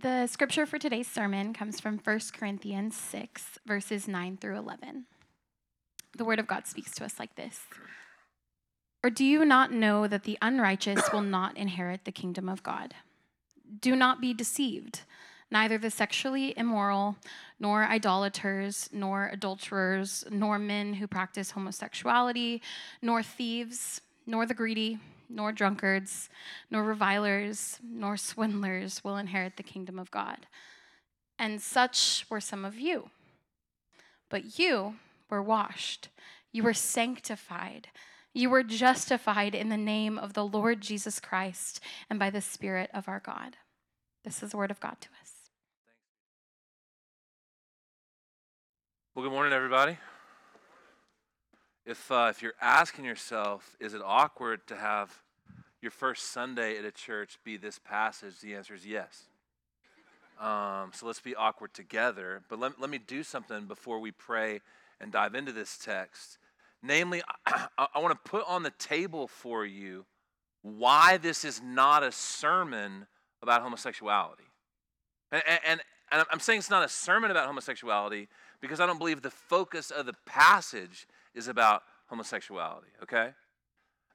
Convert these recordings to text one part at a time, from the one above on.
The scripture for today's sermon comes from 1 Corinthians 6, verses 9 through 11. The word of God speaks to us like this Or do you not know that the unrighteous will not inherit the kingdom of God? Do not be deceived. Neither the sexually immoral, nor idolaters, nor adulterers, nor men who practice homosexuality, nor thieves, nor the greedy nor drunkards, nor revilers, nor swindlers will inherit the kingdom of God. And such were some of you. But you were washed, you were sanctified, you were justified in the name of the Lord Jesus Christ and by the Spirit of our God. This is the word of God to us. Well, good morning, everybody. If, uh, if you're asking yourself, is it awkward to have your first Sunday at a church be this passage, the answer is yes. Um, so let's be awkward together. But let, let me do something before we pray and dive into this text. Namely, I, I want to put on the table for you why this is not a sermon about homosexuality. And, and, and I'm saying it's not a sermon about homosexuality because I don't believe the focus of the passage is about homosexuality, okay?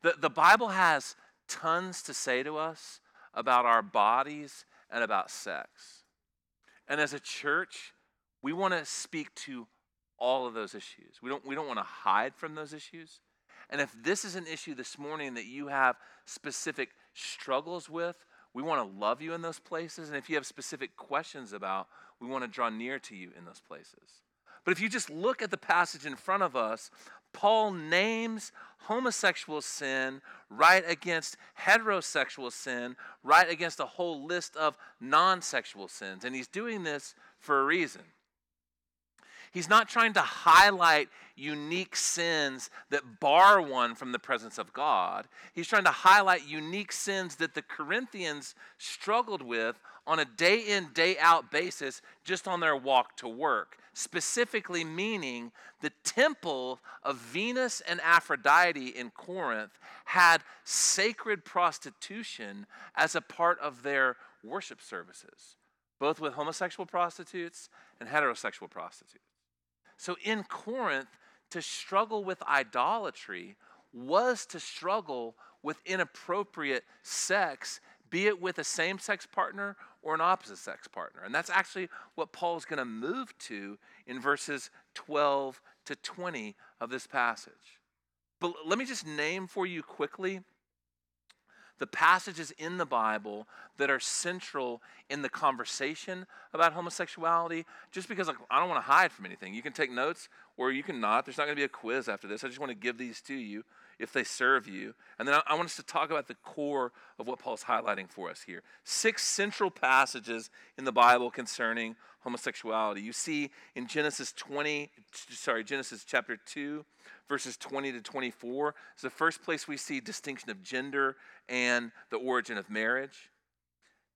The, the Bible has tons to say to us about our bodies and about sex. And as a church, we want to speak to all of those issues. We don't, we don't want to hide from those issues. And if this is an issue this morning that you have specific struggles with, we want to love you in those places. And if you have specific questions about, we want to draw near to you in those places. But if you just look at the passage in front of us, Paul names homosexual sin right against heterosexual sin, right against a whole list of non sexual sins. And he's doing this for a reason. He's not trying to highlight unique sins that bar one from the presence of God. He's trying to highlight unique sins that the Corinthians struggled with on a day in, day out basis just on their walk to work specifically meaning the temple of Venus and Aphrodite in Corinth had sacred prostitution as a part of their worship services, both with homosexual prostitutes and heterosexual prostitutes. So in Corinth, to struggle with idolatry was to struggle with inappropriate sex, be it with a same sex partner or an opposite sex partner. And that's actually what Paul is going to move to in verses 12 to 20 of this passage. But let me just name for you quickly the passages in the Bible that are central in the conversation about homosexuality, just because like, I don't want to hide from anything. You can take notes or you can not. There's not going to be a quiz after this. I just want to give these to you if they serve you. And then I, I want us to talk about the core of what Paul's highlighting for us here. Six central passages in the Bible concerning homosexuality. You see in Genesis 20, sorry, Genesis chapter 2, verses 20 to 24. It's the first place we see distinction of gender and the origin of marriage.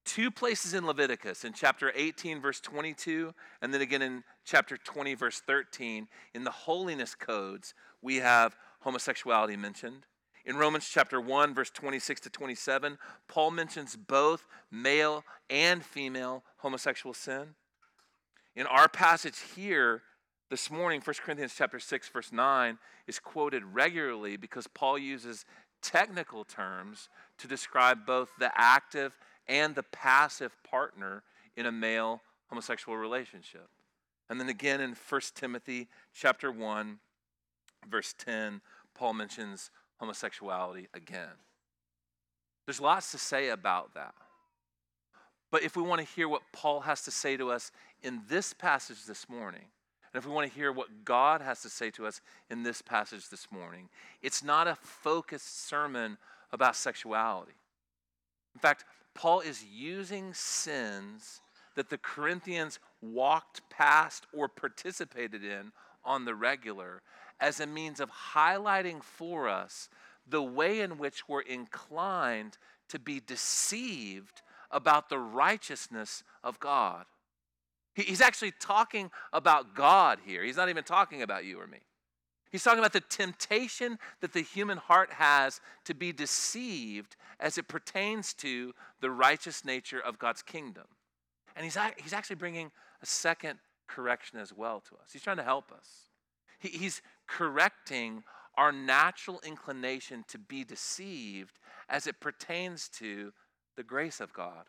Two places in Leviticus, in chapter 18, verse 22, and then again in chapter 20, verse 13, in the holiness codes, we have homosexuality mentioned. In Romans chapter 1, verse 26 to 27, Paul mentions both male and female homosexual sin. In our passage here this morning, 1 Corinthians chapter 6, verse 9, is quoted regularly because Paul uses technical terms to describe both the active and the passive partner in a male homosexual relationship. And then again in 1 Timothy chapter 1, verse 10, Paul mentions homosexuality again. There's lots to say about that. But if we want to hear what Paul has to say to us in this passage this morning, and if we want to hear what God has to say to us in this passage this morning, it's not a focused sermon about sexuality. In fact, Paul is using sins that the Corinthians walked past or participated in on the regular as a means of highlighting for us the way in which we're inclined to be deceived about the righteousness of God. He's actually talking about God here. He's not even talking about you or me. He's talking about the temptation that the human heart has to be deceived as it pertains to the righteous nature of God's kingdom. And he's, he's actually bringing a second correction as well to us. He's trying to help us. He, he's correcting our natural inclination to be deceived as it pertains to the grace of God.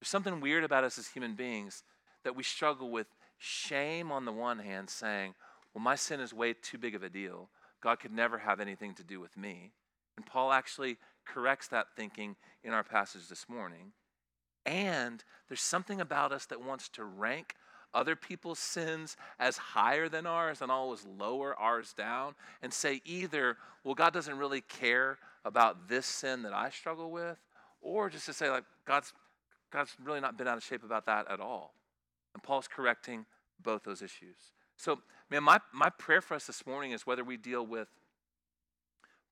There's something weird about us as human beings that we struggle with shame on the one hand, saying, Well, my sin is way too big of a deal. God could never have anything to do with me. And Paul actually corrects that thinking in our passage this morning. And there's something about us that wants to rank other people's sins as higher than ours and always lower ours down and say either, well, God doesn't really care about this sin that I struggle with, or just to say, like, God's, God's really not been out of shape about that at all. And Paul's correcting both those issues. So, man, my, my prayer for us this morning is whether we deal with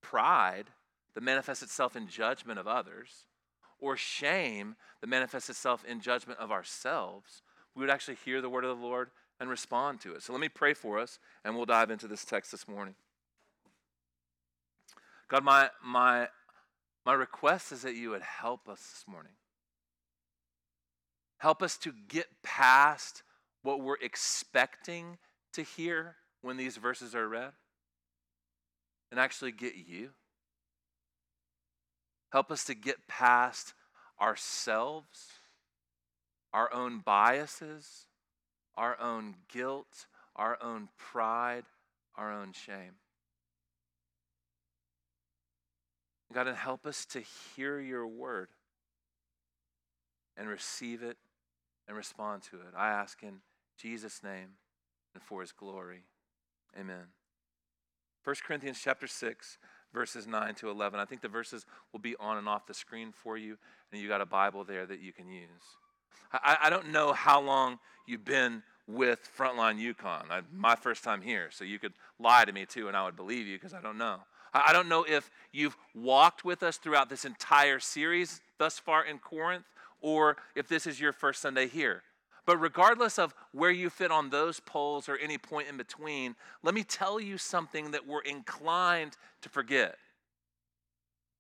pride that manifests itself in judgment of others, or shame that manifests itself in judgment of ourselves, we would actually hear the word of the Lord and respond to it. So let me pray for us, and we'll dive into this text this morning. God, my, my, my request is that you would help us this morning. Help us to get past what we're expecting to hear when these verses are read and actually get you. Help us to get past ourselves our own biases, our own guilt, our own pride, our own shame. God, and help us to hear your word and receive it and respond to it. I ask in Jesus' name and for his glory. Amen. 1 Corinthians chapter 6, verses 9 to 11. I think the verses will be on and off the screen for you, and you got a Bible there that you can use. I, I don't know how long you've been with Frontline Yukon. I, my first time here, so you could lie to me too, and I would believe you because I don't know. I, I don't know if you've walked with us throughout this entire series thus far in Corinth, or if this is your first Sunday here. But regardless of where you fit on those poles or any point in between, let me tell you something that we're inclined to forget.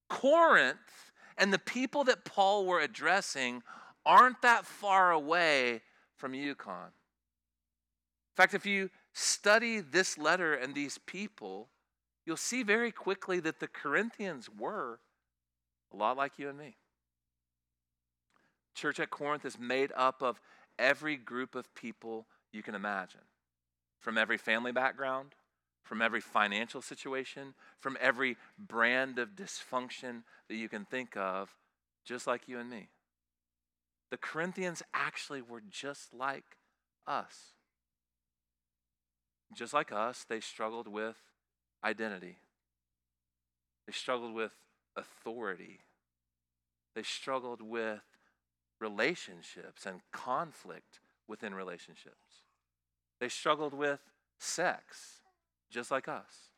Corinth and the people that Paul were addressing aren't that far away from Yukon. In fact, if you study this letter and these people, you'll see very quickly that the Corinthians were a lot like you and me. Church at Corinth is made up of every group of people you can imagine from every family background, from every financial situation, from every brand of dysfunction that you can think of, just like you and me. The Corinthians actually were just like us. Just like us, they struggled with identity. They struggled with authority. They struggled with relationships and conflict within relationships. They struggled with sex, just like us.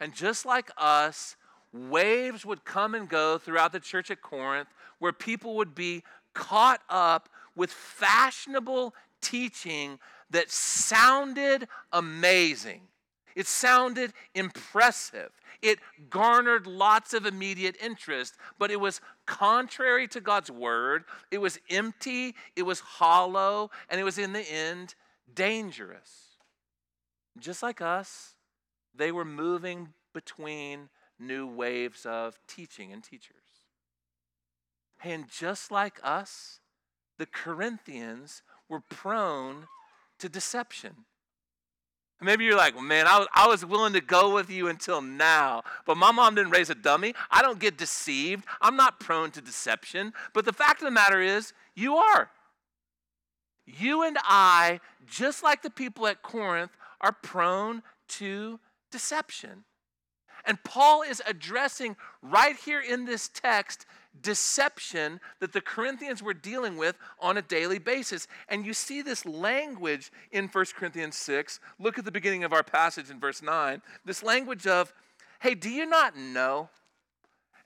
And just like us, waves would come and go throughout the church at Corinth where people would be caught up with fashionable teaching that sounded amazing. It sounded impressive. It garnered lots of immediate interest, but it was contrary to God's word. It was empty, it was hollow, and it was in the end dangerous. Just like us, they were moving between new waves of teaching and teachers. And just like us, the Corinthians were prone to deception. Maybe you're like, man, I was, I was willing to go with you until now, but my mom didn't raise a dummy. I don't get deceived. I'm not prone to deception. But the fact of the matter is, you are. You and I, just like the people at Corinth, are prone to deception. And Paul is addressing right here in this text deception that the Corinthians were dealing with on a daily basis. And you see this language in 1 Corinthians 6. Look at the beginning of our passage in verse 9. This language of, hey, do you not know?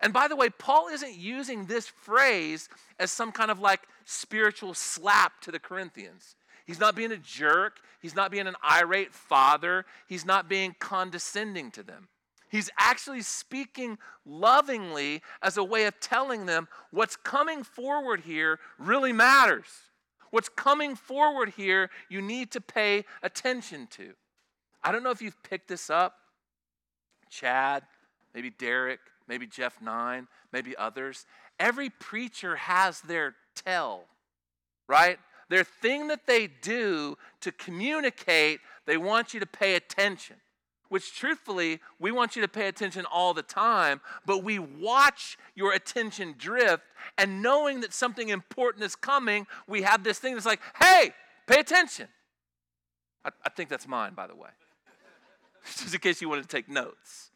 And by the way, Paul isn't using this phrase as some kind of like spiritual slap to the Corinthians. He's not being a jerk. He's not being an irate father. He's not being condescending to them. He's actually speaking lovingly as a way of telling them what's coming forward here really matters. What's coming forward here, you need to pay attention to. I don't know if you've picked this up. Chad, maybe Derek, maybe Jeff Nine, maybe others. Every preacher has their tell, right? Their thing that they do to communicate, they want you to pay attention which truthfully, we want you to pay attention all the time, but we watch your attention drift, and knowing that something important is coming, we have this thing that's like, hey, pay attention. I, I think that's mine, by the way, just in case you wanted to take notes.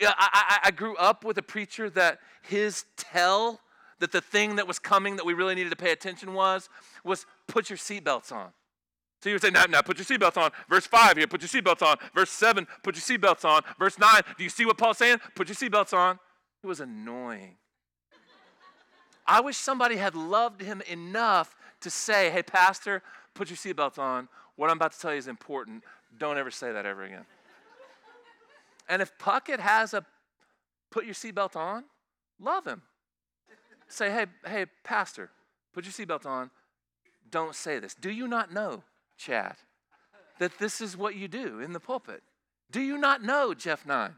Yeah, I, I, I grew up with a preacher that his tell that the thing that was coming that we really needed to pay attention was was put your seatbelts on. So you would say, now, now put your seatbelts on. Verse 5 here, put your seatbelts on. Verse 7, put your seatbelts on. Verse 9, do you see what Paul's saying? Put your seatbelts on. It was annoying. I wish somebody had loved him enough to say, hey, Pastor, put your seatbelts on. What I'm about to tell you is important. Don't ever say that ever again. And if Puckett has a put your seatbelt on, love him. Say, hey, hey, Pastor, put your seatbelt on. Don't say this. Do you not know Chad, that this is what you do in the pulpit. Do you not know, Jeff Nine,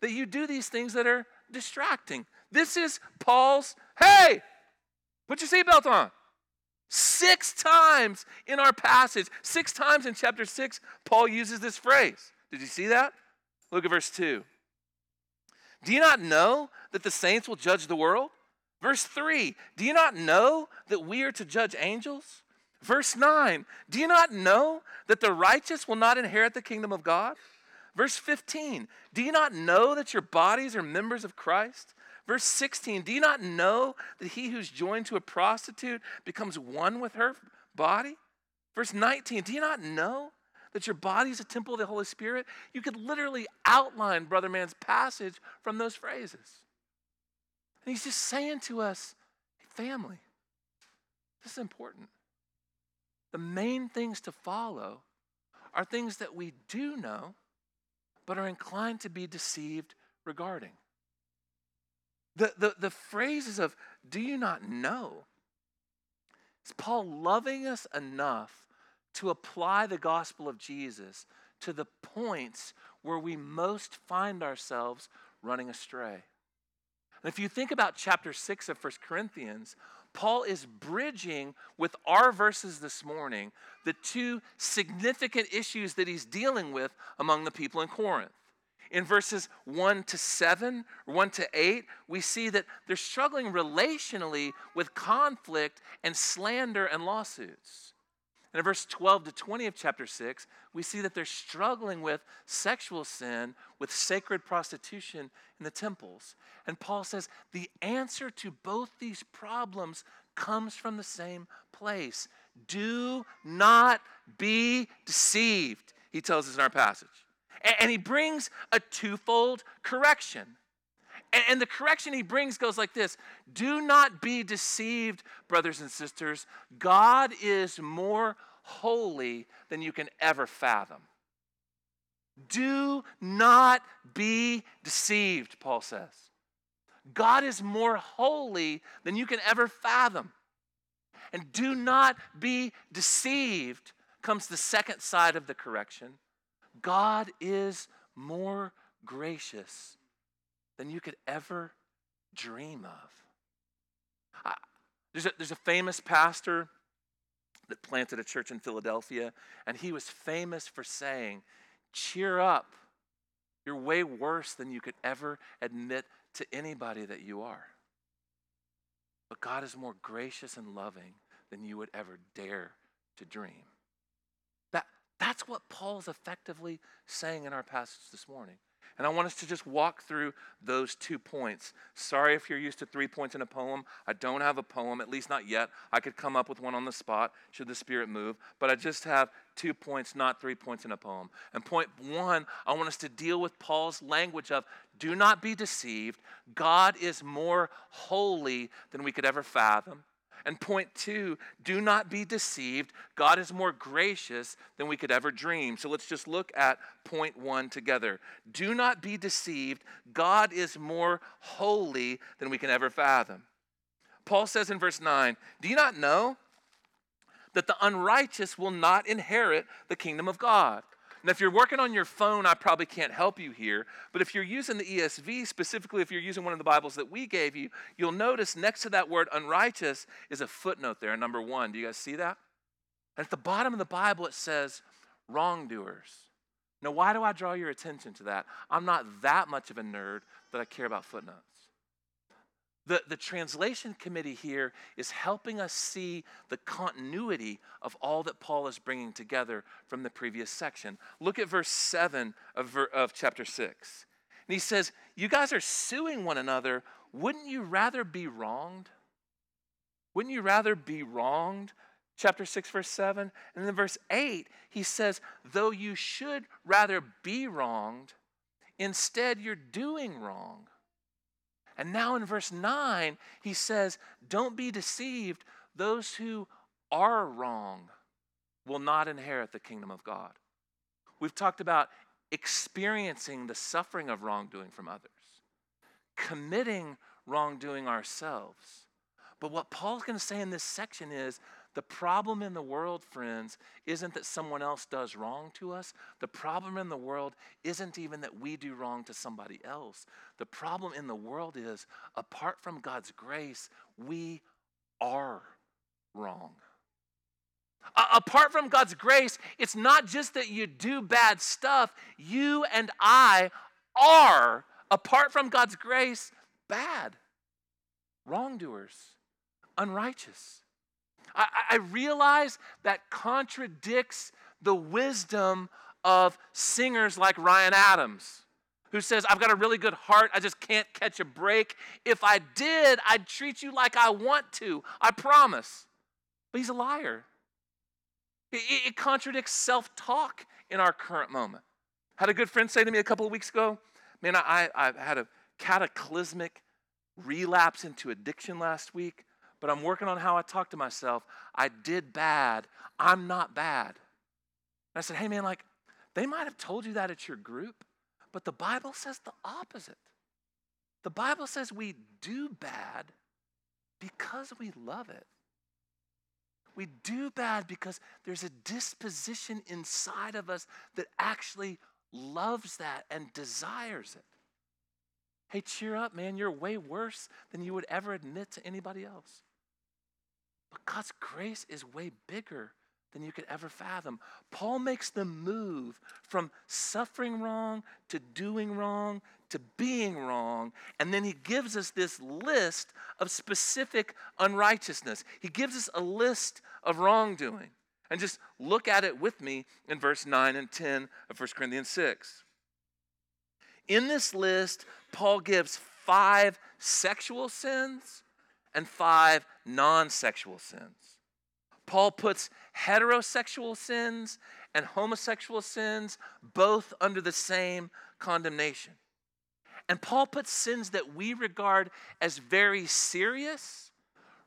that you do these things that are distracting? This is Paul's, hey, put your seatbelt on. Six times in our passage, six times in chapter six, Paul uses this phrase. Did you see that? Look at verse 2. Do you not know that the saints will judge the world? Verse 3 Do you not know that we are to judge angels? Verse 9, do you not know that the righteous will not inherit the kingdom of God? Verse 15, do you not know that your bodies are members of Christ? Verse 16, do you not know that he who's joined to a prostitute becomes one with her body? Verse 19, do you not know that your body is a temple of the Holy Spirit? You could literally outline Brother Man's passage from those phrases. And he's just saying to us, family, this is important the main things to follow are things that we do know, but are inclined to be deceived regarding. The, the, the phrases of, do you not know? Is Paul loving us enough to apply the gospel of Jesus to the points where we most find ourselves running astray? And if you think about chapter 6 of 1 Corinthians, Paul is bridging with our verses this morning the two significant issues that he's dealing with among the people in Corinth. In verses 1 to 7, 1 to 8, we see that they're struggling relationally with conflict and slander and lawsuits. And in verse 12 to 20 of chapter 6, we see that they're struggling with sexual sin, with sacred prostitution in the temples. And Paul says the answer to both these problems comes from the same place. Do not be deceived, he tells us in our passage. And he brings a twofold correction. And the correction he brings goes like this Do not be deceived, brothers and sisters. God is more holy than you can ever fathom. Do not be deceived, Paul says. God is more holy than you can ever fathom. And do not be deceived comes the second side of the correction. God is more gracious than you could ever dream of. I, there's, a, there's a famous pastor that planted a church in Philadelphia, and he was famous for saying, Cheer up. You're way worse than you could ever admit to anybody that you are. But God is more gracious and loving than you would ever dare to dream. That, that's what Paul's effectively saying in our passage this morning. And I want us to just walk through those two points. Sorry if you're used to three points in a poem. I don't have a poem, at least not yet. I could come up with one on the spot should the Spirit move, but I just have two points, not three points in a poem. And point one, I want us to deal with Paul's language of do not be deceived. God is more holy than we could ever fathom. And point two, do not be deceived. God is more gracious than we could ever dream. So let's just look at point one together. Do not be deceived. God is more holy than we can ever fathom. Paul says in verse 9, Do you not know that the unrighteous will not inherit the kingdom of God? Now, if you're working on your phone, I probably can't help you here. But if you're using the ESV, specifically if you're using one of the Bibles that we gave you, you'll notice next to that word unrighteous is a footnote there, number one. Do you guys see that? And at the bottom of the Bible, it says wrongdoers. Now, why do I draw your attention to that? I'm not that much of a nerd that I care about footnotes. The, the translation committee here is helping us see the continuity of all that Paul is bringing together from the previous section. Look at verse 7 of, of chapter 6. And he says, You guys are suing one another. Wouldn't you rather be wronged? Wouldn't you rather be wronged? Chapter 6, verse 7. And then verse 8, he says, Though you should rather be wronged, instead you're doing wrong. And now in verse 9, he says, Don't be deceived. Those who are wrong will not inherit the kingdom of God. We've talked about experiencing the suffering of wrongdoing from others, committing wrongdoing ourselves. But what Paul's going to say in this section is the problem in the world, friends, isn't that someone else does wrong to us. The problem in the world isn't even that we do wrong to somebody else. The problem in the world is, apart from God's grace, we are wrong. Apart from God's grace, it's not just that you do bad stuff, you and I are, apart from God's grace, bad, wrongdoers, unrighteous. I, I realize that contradicts the wisdom of singers like Ryan Adams, who says, I've got a really good heart, I just can't catch a break. If I did, I'd treat you like I want to, I promise. But he's a liar. It, it contradicts self talk in our current moment. Had a good friend say to me a couple of weeks ago, Man, I, I had a cataclysmic relapse into addiction last week but I'm working on how I talk to myself. I did bad. I'm not bad. And I said, hey, man, like, they might have told you that at your group, but the Bible says the opposite. The Bible says we do bad because we love it. We do bad because there's a disposition inside of us that actually loves that and desires it. Hey, cheer up, man. You're way worse than you would ever admit to anybody else. But God's grace is way bigger than you could ever fathom. Paul makes the move from suffering wrong to doing wrong to being wrong. And then he gives us this list of specific unrighteousness. He gives us a list of wrongdoing. And just look at it with me in verse 9 and 10 of 1 Corinthians 6. In this list, Paul gives five sexual sins and five non sexual sins. Paul puts heterosexual sins and homosexual sins both under the same condemnation. And Paul puts sins that we regard as very serious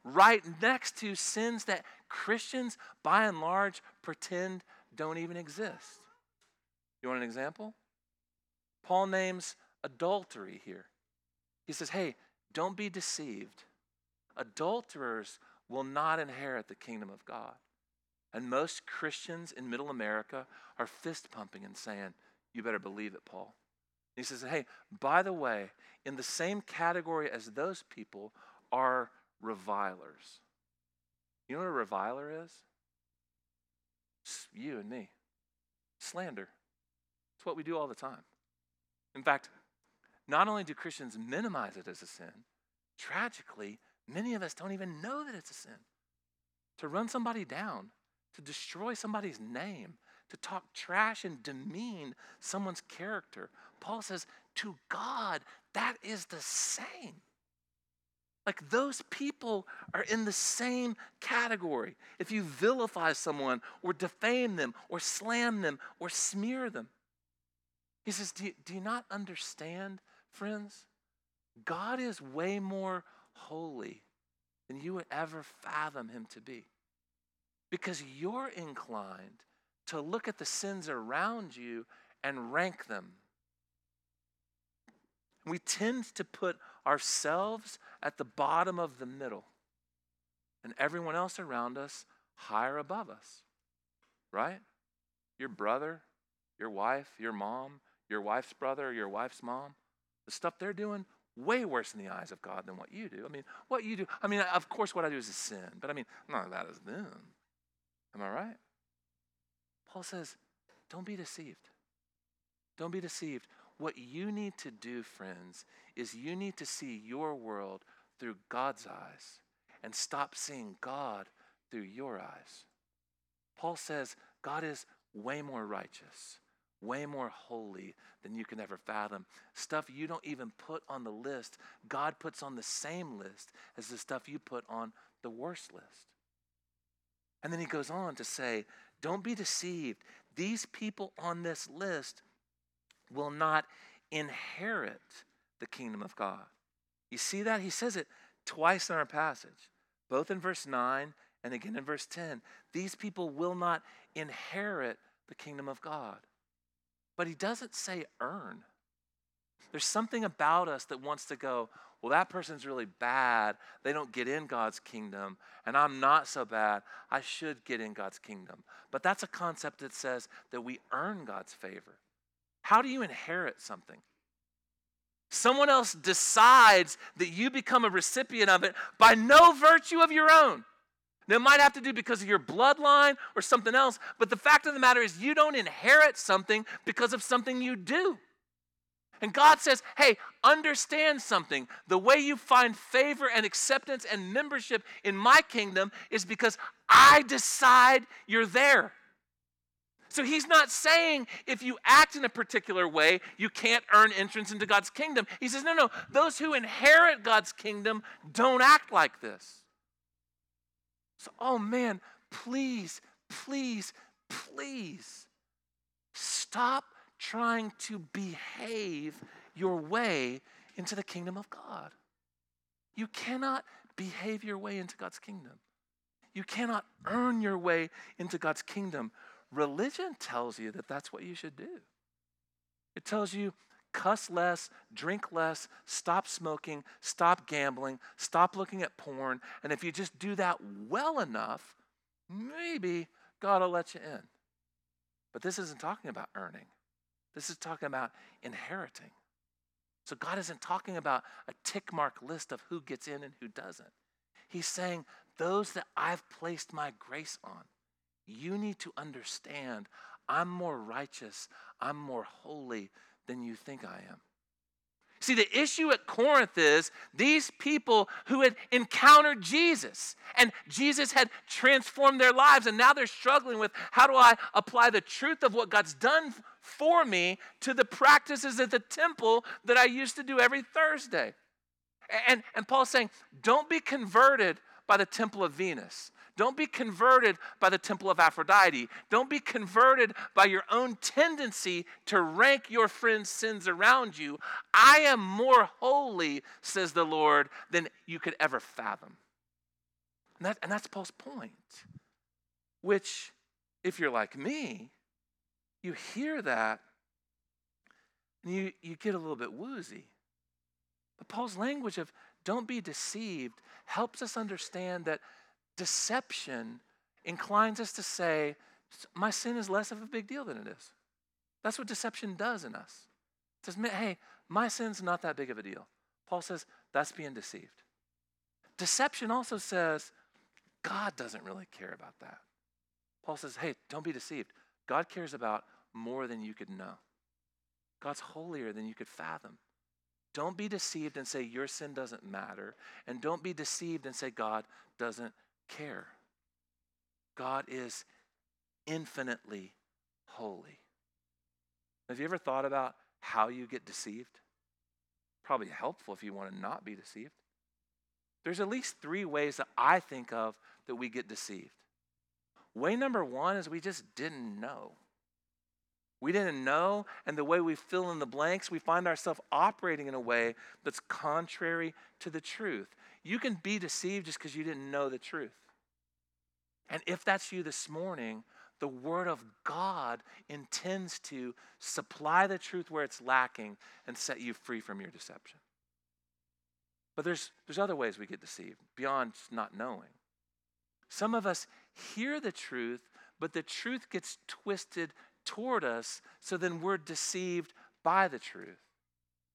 right next to sins that Christians, by and large, pretend don't even exist. You want an example? Paul names adultery here. He says, hey, don't be deceived adulterers will not inherit the kingdom of God. And most Christians in middle America are fist pumping and saying, You better believe it, Paul. And he says, Hey, by the way, in the same category as those people are revilers. You know what a reviler is? It's you and me. Slander. It's what we do all the time. In fact, not only do Christians minimize it as a sin, tragically, Many of us don't even know that it's a sin. To run somebody down, to destroy somebody's name, to talk trash and demean someone's character. Paul says, to God, that is the same. Like those people are in the same category. If you vilify someone or defame them or slam them or smear them, he says, Do you, do you not understand, friends? God is way more holy than you would ever fathom him to be. Because you're inclined to look at the sins around you and rank them. We tend to put ourselves at the bottom of the middle and everyone else around us higher above us, right? Your brother, your wife, your mom, your wife's brother, your wife's mom, the stuff they're doing, way worse in the eyes of God than what you do. I mean, what you do, I mean, of course, what I do is a sin, but I mean, none bad as them. Am I right? Paul says, don't be deceived. Don't be deceived. What you need to do, friends, is you need to see your world through God's eyes and stop seeing God through your eyes. Paul says God is way more righteous, way more holy than you can ever fathom. Stuff you don't even put on the list, God puts on the same list as the stuff you put on the worst list. And then he goes on to say, Don't be deceived. These people on this list will not inherit the kingdom of God. You see that? He says it twice in our passage, both in verse 9 and again in verse 10. These people will not inherit the kingdom of God. But he doesn't say earn. There's something about us that wants to go, well, that person's really bad. They don't get in God's kingdom, and I'm not so bad. I should get in God's kingdom. But that's a concept that says that we earn God's favor. How do you inherit something? Someone else decides that you become a recipient of it by no virtue of your own. Now, it might have to do because of your bloodline or something else, but the fact of the matter is, you don't inherit something because of something you do. And God says, hey, understand something. The way you find favor and acceptance and membership in my kingdom is because I decide you're there. So he's not saying if you act in a particular way, you can't earn entrance into God's kingdom. He says, no, no, those who inherit God's kingdom don't act like this. So, oh man, please, please, please stop trying to behave your way into the kingdom of God. You cannot behave your way into God's kingdom. You cannot earn your way into God's kingdom. Religion tells you that that's what you should do. It tells you cuss less, drink less, stop smoking, stop gambling, stop looking at porn. And if you just do that well enough, maybe God will let you in. But this isn't talking about earning, this is talking about inheriting. So God isn't talking about a tick mark list of who gets in and who doesn't. He's saying, those that I've placed my grace on, you need to understand I'm more righteous, I'm more holy than you think I am. See, the issue at Corinth is these people who had encountered Jesus and Jesus had transformed their lives, and now they're struggling with how do I apply the truth of what God's done for me to the practices at the temple that I used to do every Thursday. And, and Paul's saying, don't be converted by the temple of Venus. Don't be converted by the temple of Aphrodite. Don't be converted by your own tendency to rank your friends' sins around you. I am more holy, says the Lord, than you could ever fathom. And, that, and that's Paul's point, which, if you're like me, you hear that and you, you get a little bit woozy. But Paul's language of don't be deceived helps us understand that deception inclines us to say, my sin is less of a big deal than it is. That's what deception does in us. It says, hey, my sin's not that big of a deal. Paul says, that's being deceived. Deception also says, God doesn't really care about that. Paul says, hey, don't be deceived. God cares about more than you could know. God's holier than you could fathom. Don't be deceived and say your sin doesn't matter. And don't be deceived and say God doesn't care. God is infinitely holy. Have you ever thought about how you get deceived? Probably helpful if you want to not be deceived. There's at least three ways that I think of that we get deceived. Way number one is we just didn't know. We didn't know, and the way we fill in the blanks, we find ourselves operating in a way that's contrary to the truth. You can be deceived just because you didn't know the truth. And if that's you this morning, the Word of God intends to supply the truth where it's lacking and set you free from your deception. But there's, there's other ways we get deceived beyond just not knowing. Some of us hear the truth, but the truth gets twisted toward us, so then we're deceived by the truth.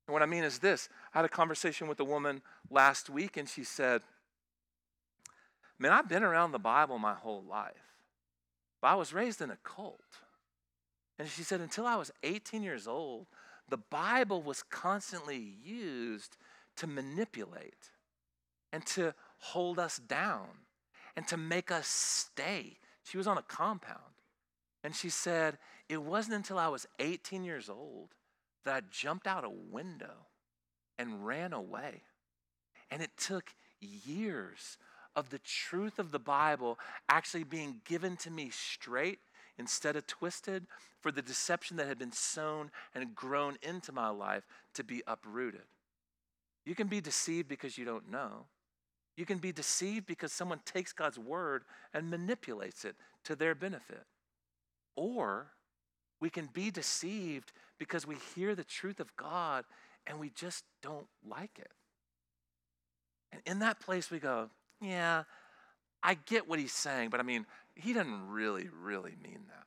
And what I mean is this I had a conversation with a woman last week, and she said, Man, I've been around the Bible my whole life, but I was raised in a cult. And she said, Until I was 18 years old, the Bible was constantly used to manipulate and to hold us down and to make us stay. She was on a compound. And she said, It wasn't until I was 18 years old that I jumped out a window and ran away. And it took years of the truth of the Bible actually being given to me straight instead of twisted for the deception that had been sown and grown into my life to be uprooted. You can be deceived because you don't know. You can be deceived because someone takes God's word and manipulates it to their benefit. Or we can be deceived because we hear the truth of God and we just don't like it. And in that place, we go, yeah, I get what he's saying, but I mean, he doesn't really, really mean that.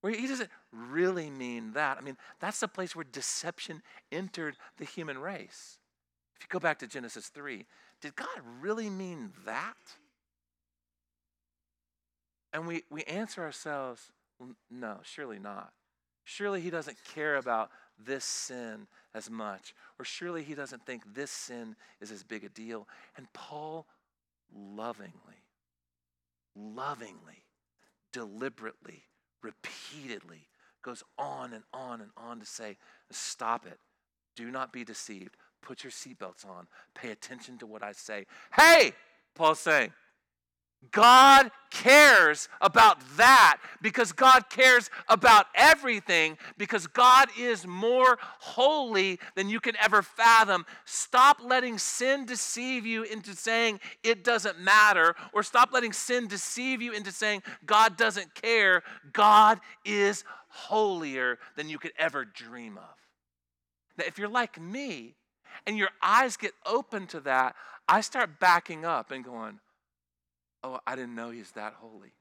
Where he doesn't really mean that. I mean, that's the place where deception entered the human race. If you go back to Genesis 3, did God really mean that? And we, we answer ourselves, no, surely not. Surely he doesn't care about this sin as much, or surely he doesn't think this sin is as big a deal. And Paul lovingly, lovingly, deliberately, repeatedly goes on and on and on to say, stop it. Do not be deceived. Put your seatbelts on. Pay attention to what I say. Hey, Paul's saying, God cares about that because God cares about everything because God is more holy than you can ever fathom. Stop letting sin deceive you into saying it doesn't matter, or stop letting sin deceive you into saying God doesn't care. God is holier than you could ever dream of. Now, if you're like me, and your eyes get open to that, I start backing up and going, Oh, I didn't know he's that holy.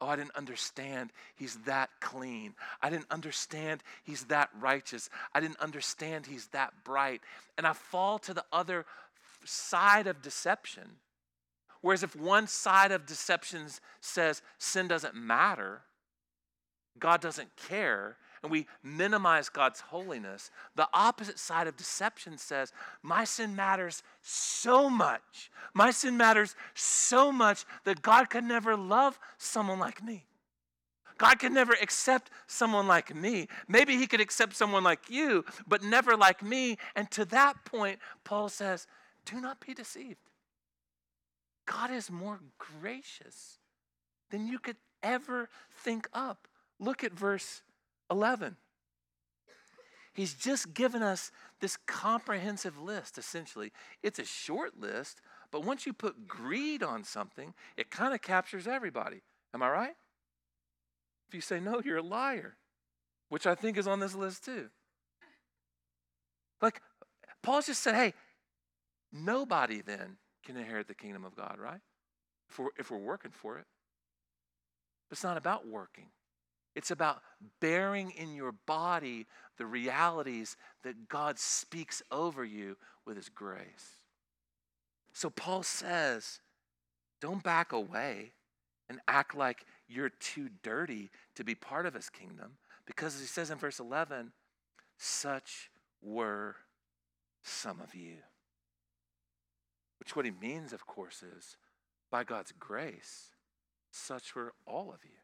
Oh, I didn't understand he's that clean. I didn't understand he's that righteous. I didn't understand he's that bright. And I fall to the other side of deception. Whereas if one side of deception says sin doesn't matter, God doesn't care, and we minimize God's holiness, the opposite side of deception says, My sin matters so much. My sin matters so much that God could never love someone like me. God could never accept someone like me. Maybe He could accept someone like you, but never like me. And to that point, Paul says, Do not be deceived. God is more gracious than you could ever think up. Look at verse 11. He's just given us this comprehensive list, essentially. It's a short list, but once you put greed on something, it kind of captures everybody. Am I right? If you say no, you're a liar, which I think is on this list too. Like, Paul just said, hey, nobody then can inherit the kingdom of God, right? If we're, if we're working for it. But it's not about working. It's about bearing in your body the realities that God speaks over you with His grace. So Paul says, don't back away and act like you're too dirty to be part of His kingdom. Because he says in verse 11, such were some of you. Which, what he means, of course, is by God's grace, such were all of you.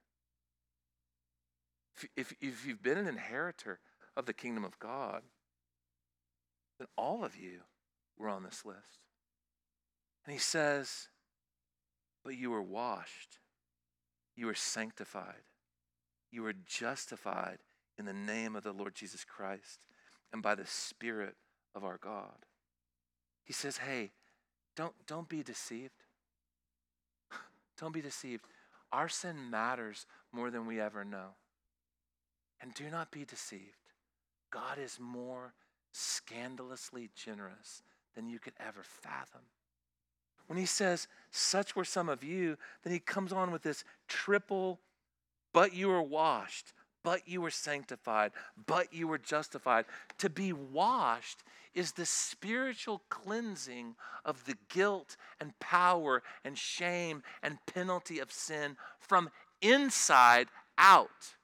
If, if, you've been an inheritor of the kingdom of God, then all of you were on this list. And he says, But you were washed, you were sanctified, you were justified in the name of the Lord Jesus Christ and by the Spirit of our God. He says, hey, don't, don't be deceived. Don't be deceived. Our sin matters more than we ever know. And do not be deceived. God is more scandalously generous than you could ever fathom. When he says, Such were some of you, then he comes on with this triple, but you were washed, but you were sanctified, but you were justified. To be washed is the spiritual cleansing of the guilt and power and shame and penalty of sin from inside out.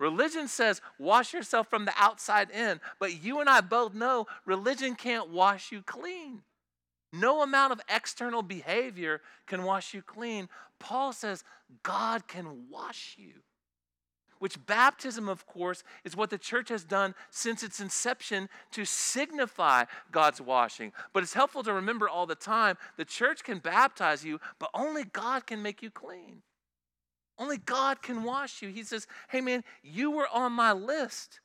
Religion says wash yourself from the outside in, but you and I both know religion can't wash you clean. No amount of external behavior can wash you clean. Paul says God can wash you. Which baptism, of course, is what the church has done since its inception to signify God's washing. But it's helpful to remember all the time the church can baptize you, but only God can make you clean. Only God can wash you. He says, Hey, man, you were on my list,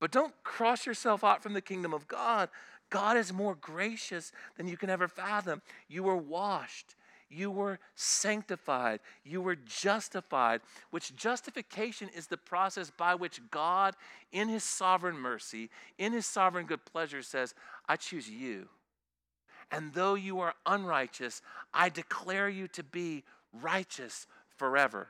but don't cross yourself out from the kingdom of God. God is more gracious than you can ever fathom. You were washed. You were sanctified. You were justified, which justification is the process by which God, in His sovereign mercy, in His sovereign good pleasure, says, I choose you. And though you are unrighteous, I declare you to be righteous forever.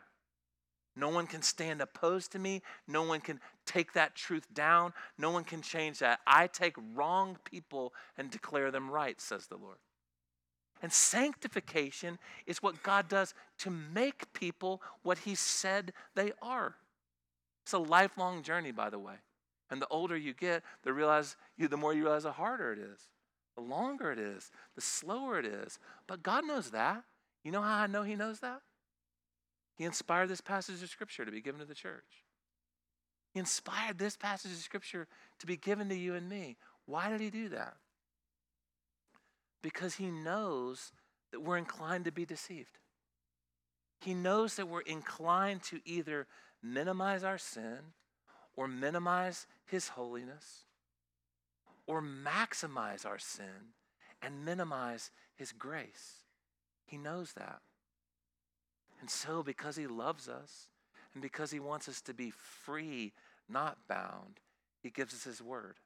No one can stand opposed to me. No one can take that truth down. No one can change that. I take wrong people and declare them right, says the Lord. And sanctification is what God does to make people what He said they are. It's a lifelong journey, by the way. And the older you get, the realize you, the more you realize the harder it is, the longer it is, the slower it is. But God knows that. You know how I know He knows that? He inspired this passage of Scripture to be given to the church. He inspired this passage of Scripture to be given to you and me. Why did He do that? Because He knows that we're inclined to be deceived. He knows that we're inclined to either minimize our sin or minimize His holiness or maximize our sin and minimize His grace. He knows that. And so, because He loves us and because He wants us to be free, not bound, He gives us His word.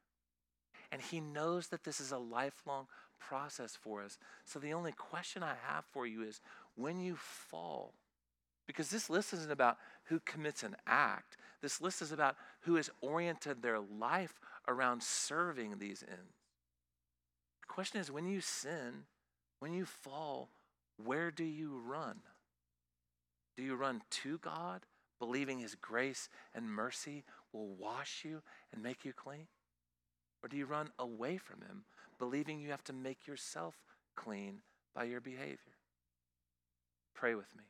And He knows that this is a lifelong process for us. So, the only question I have for you is when you fall, because this list isn't about who commits an act, this list is about who has oriented their life around serving these ends. The question is when you sin, when you fall, where do you run? Do you run to God, believing His grace and mercy will wash you and make you clean? Or do you run away from Him, believing you have to make yourself clean by your behavior? Pray with me.